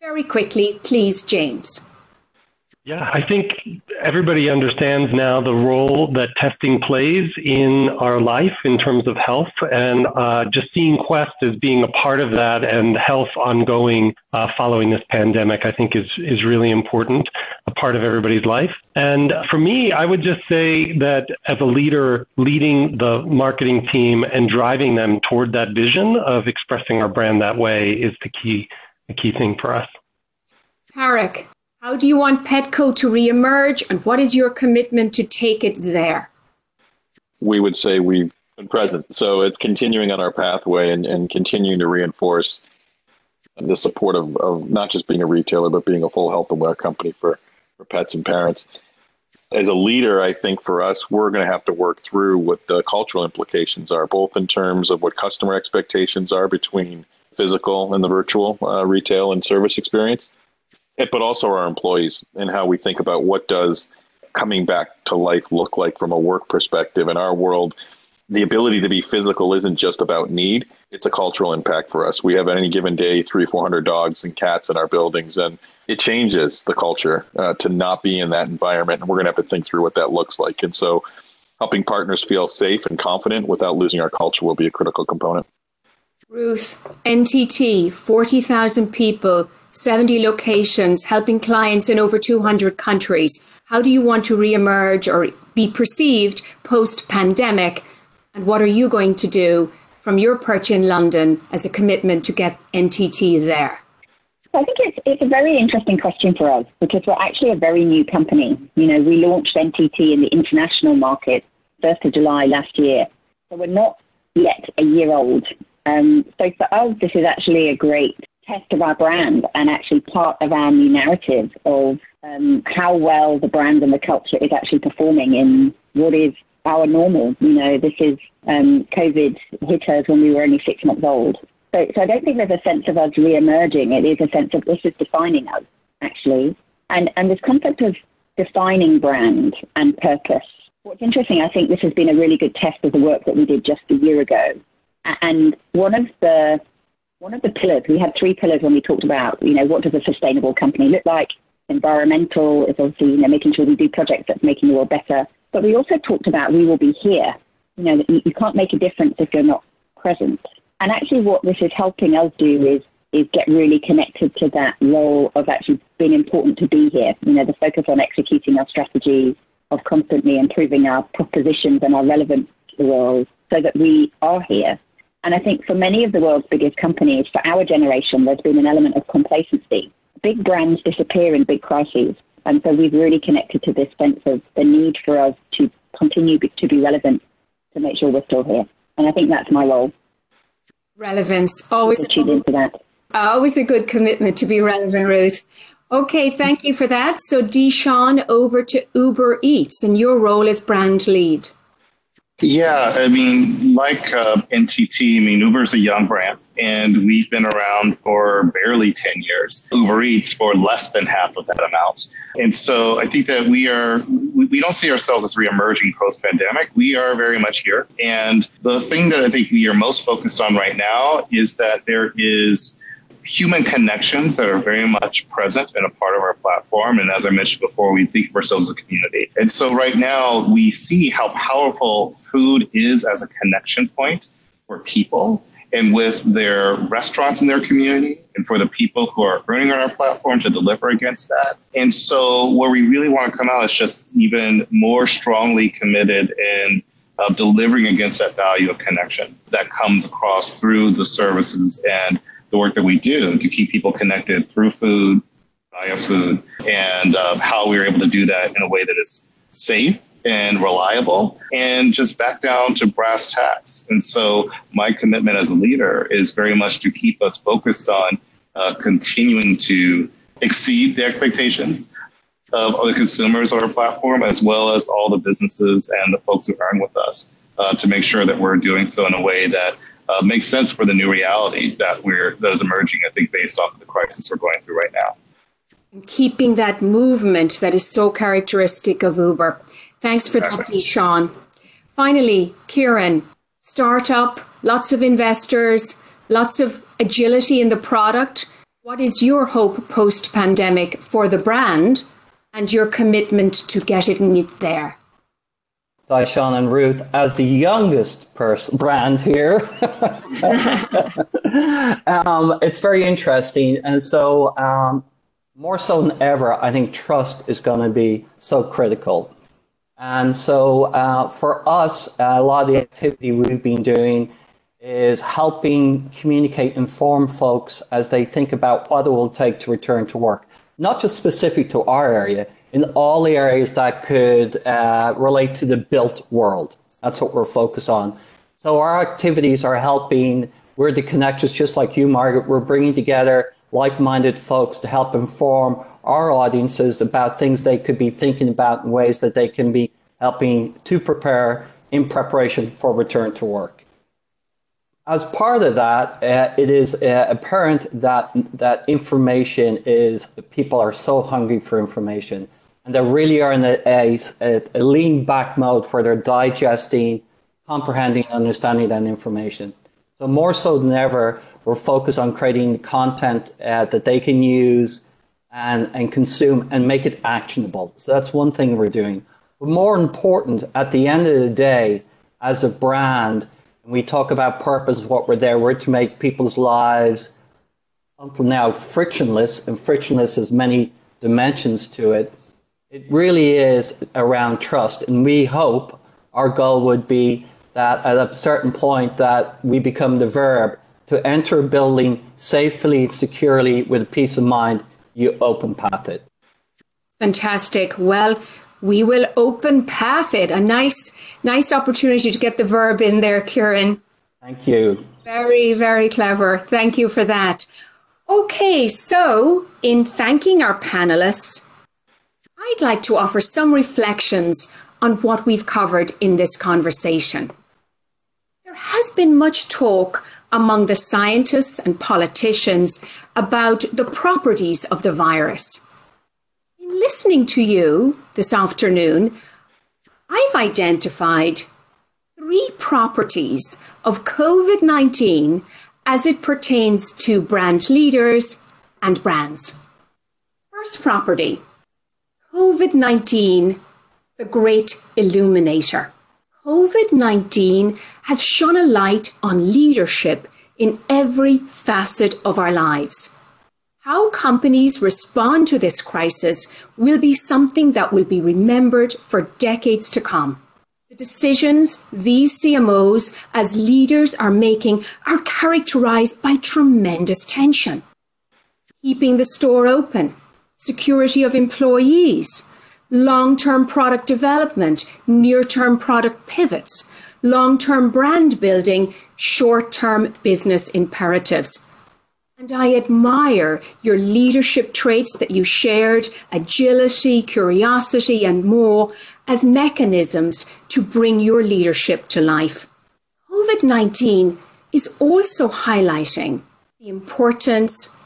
Very quickly, please, James. Yeah, I think everybody understands now the role that testing plays in our life in terms of health, and uh, just seeing Quest as being a part of that and health ongoing uh, following this pandemic, I think is is really important, a part of everybody's life. And for me, I would just say that as a leader, leading the marketing team and driving them toward that vision of expressing our brand that way is the key a key thing for us. Tariq, how do you want Petco to reemerge and what is your commitment to take it there? We would say we've been present. So it's continuing on our pathway and, and continuing to reinforce the support of, of not just being a retailer, but being a full health and wear company for, for pets and parents. As a leader, I think for us, we're going to have to work through what the cultural implications are, both in terms of what customer expectations are between physical and the virtual uh, retail and service experience, but also our employees and how we think about what does coming back to life look like from a work perspective. In our world, the ability to be physical isn't just about need; it's a cultural impact for us. We have any given day three, four hundred dogs and cats in our buildings, and it changes the culture uh, to not be in that environment. And we're going to have to think through what that looks like. And so, helping partners feel safe and confident without losing our culture will be a critical component. Ruth, NTT, 40,000 people, 70 locations, helping clients in over 200 countries. How do you want to re-emerge or be perceived post-pandemic? And what are you going to do from your perch in London as a commitment to get NTT there? I think it's, it's a very interesting question for us because we're actually a very new company. You know, we launched NTT in the international market 1st of July last year. So we're not yet a year old. Um, so for us, this is actually a great test of our brand and actually part of our new narrative of um, how well the brand and the culture is actually performing in what is our normal. You know, this is um, COVID hit us when we were only six months old. So, so I don't think there's a sense of us re-emerging. It is a sense of this is defining us, actually. And, and this concept of defining brand and purpose. What's interesting, I think this has been a really good test of the work that we did just a year ago. And one of the one of the pillars, we had three pillars when we talked about, you know, what does a sustainable company look like? Environmental is obviously, you know, making sure we do projects that's making the world better. But we also talked about we will be here. You know, you, can't make a difference if you're not present. And actually, what this is helping us do is is get really connected to that role of actually being important to be here. You know, the focus on executing our strategy, of constantly improving our propositions and our relevance to the world, so that we are here. And I think for many of the world's biggest companies, for our generation, there's been an element of complacency. Big brands disappear in big crises. And so we've really connected to this sense of the need for us to continue to be relevant to make sure we're still here. And I think that's my role. Relevance, always into that. Always a good commitment to be relevant, Ruth. Okay, thank you for that. So, Deshawn, over to Uber Eats, and your role as brand lead. Yeah, I mean, like uh, NTT, I mean, Uber is a young brand, and we've been around for barely 10 years. Uber Eats for less than half of that amount. And so I think that we are, we, we don't see ourselves as re-emerging post-pandemic. We are very much here. And the thing that I think we are most focused on right now is that there is human connections that are very much present and a part of our platform. And as I mentioned before, we think of ourselves as a community. And so right now we see how powerful food is as a connection point for people and with their restaurants in their community and for the people who are earning on our platform to deliver against that. And so where we really want to come out is just even more strongly committed in uh, delivering against that value of connection that comes across through the services and the work that we do to keep people connected through food, via food, and uh, how we are able to do that in a way that is safe and reliable and just back down to brass tacks. And so my commitment as a leader is very much to keep us focused on uh, continuing to exceed the expectations of the consumers of our platform, as well as all the businesses and the folks who earn with us, uh, to make sure that we're doing so in a way that uh, makes sense for the new reality that we're that is emerging. I think based off of the crisis we're going through right now. Keeping that movement that is so characteristic of Uber. Thanks for exactly. that, Sean. Finally, Kieran, startup, lots of investors, lots of agility in the product. What is your hope post pandemic for the brand and your commitment to getting it there? Deshawn and Ruth as the youngest person brand here. um, it's very interesting, and so um, more so than ever, I think trust is going to be so critical. And so uh, for us, a lot of the activity we've been doing is helping communicate, inform folks as they think about what it will take to return to work, not just specific to our area in all the areas that could uh, relate to the built world. That's what we're focused on. So our activities are helping. We're the connectors, just like you, Margaret. We're bringing together like-minded folks to help inform our audiences about things they could be thinking about in ways that they can be helping to prepare in preparation for return to work. As part of that, uh, it is uh, apparent that that information is people are so hungry for information and they really are in a, a, a lean back mode where they're digesting, comprehending, understanding that information. So more so than ever, we're focused on creating content uh, that they can use and, and consume and make it actionable. So that's one thing we're doing. But more important, at the end of the day, as a brand, We talk about purpose, what we're there, we're to make people's lives until now frictionless, and frictionless has many dimensions to it. It really is around trust, and we hope our goal would be that at a certain point that we become the verb to enter a building safely and securely with peace of mind, you open path it. Fantastic. Well, we will open path it. A nice, nice opportunity to get the verb in there, Kieran. Thank you. Very, very clever. Thank you for that. Okay, so in thanking our panelists, I'd like to offer some reflections on what we've covered in this conversation. There has been much talk among the scientists and politicians about the properties of the virus. In listening to you this afternoon, I've identified three properties of COVID 19 as it pertains to brand leaders and brands. First property COVID 19, the great illuminator. COVID 19 has shone a light on leadership in every facet of our lives. How companies respond to this crisis will be something that will be remembered for decades to come. The decisions these CMOs as leaders are making are characterized by tremendous tension. Keeping the store open, security of employees, long term product development, near term product pivots, long term brand building, short term business imperatives. And I admire your leadership traits that you shared agility, curiosity, and more as mechanisms to bring your leadership to life. COVID 19 is also highlighting the importance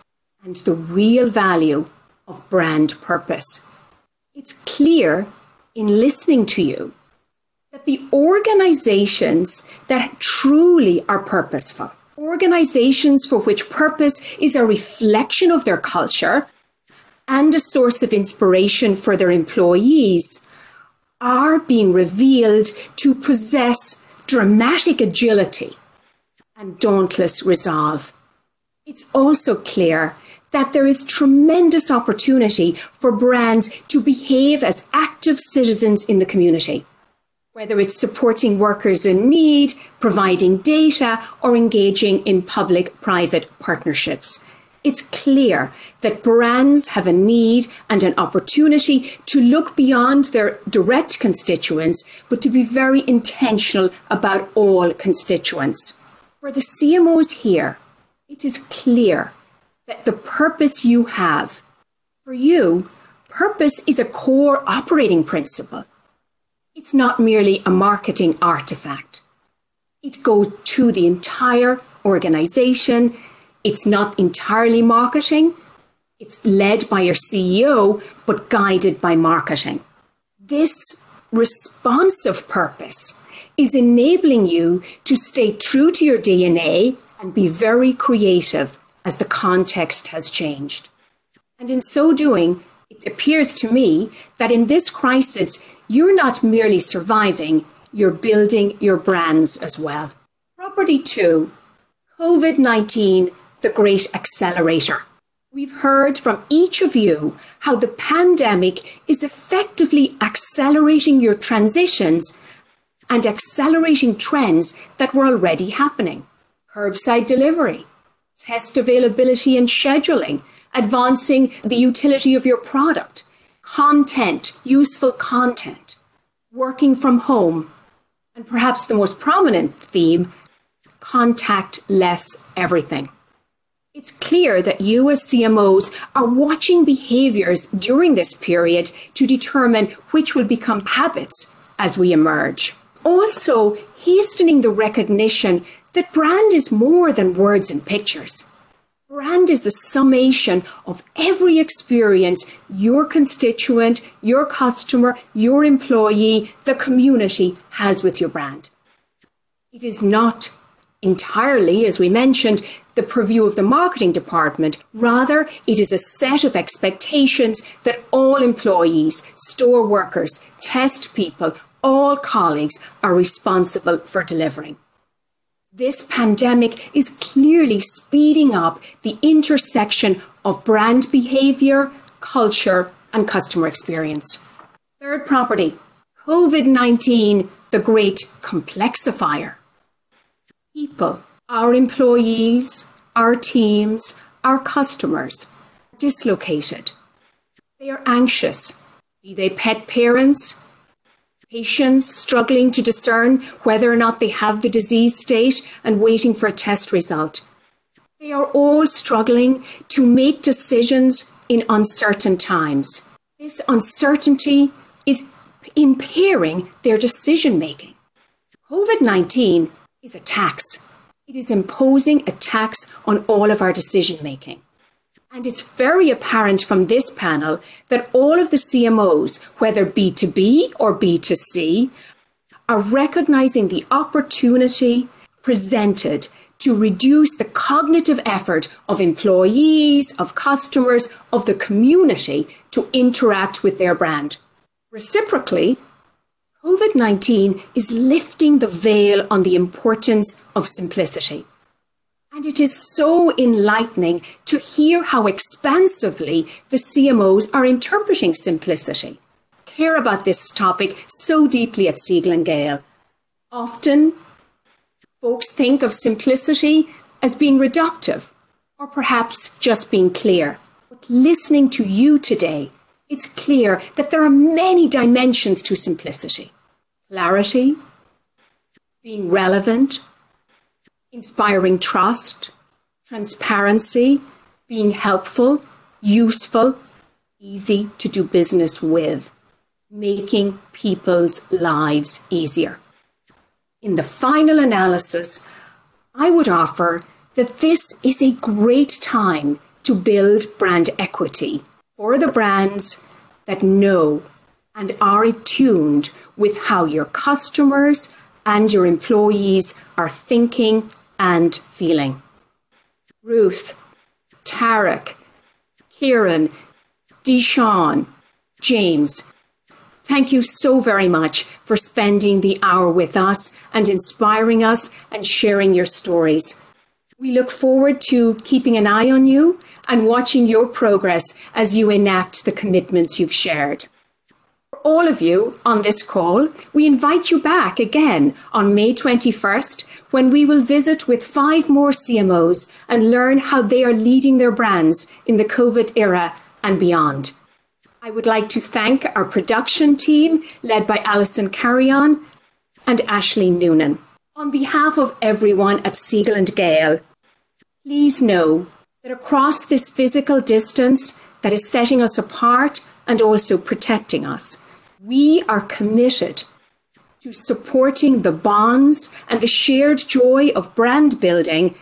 and the real value of brand purpose. It's clear in listening to you that the organizations that truly are purposeful, organizations for which purpose is a reflection of their culture and a source of inspiration for their employees, are being revealed to possess dramatic agility and dauntless resolve. It's also clear that there is tremendous opportunity for brands to behave as active citizens in the community, whether it's supporting workers in need, providing data, or engaging in public private partnerships. It's clear that brands have a need and an opportunity to look beyond their direct constituents, but to be very intentional about all constituents. For the CMOs here, it is clear that the purpose you have, for you, purpose is a core operating principle. It's not merely a marketing artifact. It goes to the entire organization. It's not entirely marketing. It's led by your CEO, but guided by marketing. This responsive purpose is enabling you to stay true to your DNA and be very creative as the context has changed. And in so doing, it appears to me that in this crisis, you're not merely surviving, you're building your brands as well. Property two COVID 19, the great accelerator. We've heard from each of you how the pandemic is effectively accelerating your transitions and accelerating trends that were already happening. Curbside delivery, test availability and scheduling, advancing the utility of your product, content, useful content, working from home, and perhaps the most prominent theme, contact less everything. It's clear that you as CMOs are watching behaviors during this period to determine which will become habits as we emerge. Also, hastening the recognition that brand is more than words and pictures. Brand is the summation of every experience your constituent, your customer, your employee, the community has with your brand. It is not entirely, as we mentioned, the purview of the marketing department. Rather, it is a set of expectations that all employees, store workers, test people, all colleagues are responsible for delivering. This pandemic is clearly speeding up the intersection of brand behavior, culture, and customer experience. Third property COVID 19, the great complexifier. People, our employees, our teams, our customers, are dislocated. They are anxious, be they pet parents, patients struggling to discern whether or not they have the disease state and waiting for a test result. They are all struggling to make decisions in uncertain times. This uncertainty is impairing their decision making. COVID 19 is a tax. It is imposing a tax on all of our decision making. And it's very apparent from this panel that all of the CMOs, whether B2B or B2C, are recognizing the opportunity presented to reduce the cognitive effort of employees, of customers, of the community to interact with their brand. Reciprocally, COVID 19 is lifting the veil on the importance of simplicity. And it is so enlightening to hear how expansively the CMOs are interpreting simplicity. Care about this topic so deeply at Siegel and Gale. Often, folks think of simplicity as being reductive or perhaps just being clear. But listening to you today, it's clear that there are many dimensions to simplicity clarity, being relevant, inspiring trust, transparency, being helpful, useful, easy to do business with, making people's lives easier. In the final analysis, I would offer that this is a great time to build brand equity for the brands that know and are attuned with how your customers and your employees are thinking and feeling. Ruth, Tariq, Kieran, Deshawn, James, thank you so very much for spending the hour with us and inspiring us and sharing your stories. We look forward to keeping an eye on you and watching your progress as you enact the commitments you've shared all of you on this call, we invite you back again on May 21st when we will visit with five more CMOs and learn how they are leading their brands in the COVID era and beyond. I would like to thank our production team led by Alison Carrion and Ashley Noonan. On behalf of everyone at Siegel and Gale, please know that across this physical distance that is setting us apart and also protecting us, we are committed to supporting the bonds and the shared joy of brand building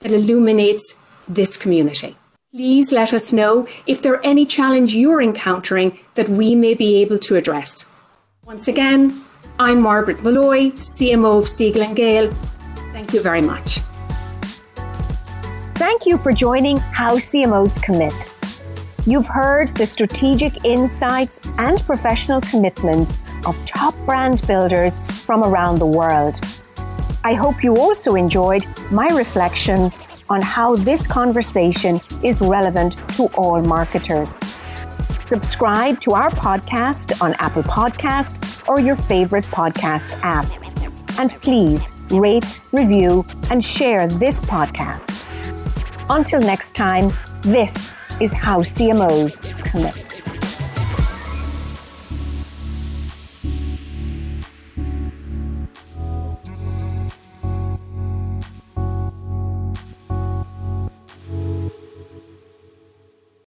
that illuminates this community. Please let us know if there are any challenge you're encountering that we may be able to address. Once again, I'm Margaret Molloy, CMO of Siegel Gale. Thank you very much. Thank you for joining How CMOs Commit. You've heard the strategic insights and professional commitments of top brand builders from around the world. I hope you also enjoyed my reflections on how this conversation is relevant to all marketers. Subscribe to our podcast on Apple Podcast or your favorite podcast app. And please rate, review, and share this podcast. Until next time, this is how CMOs commit.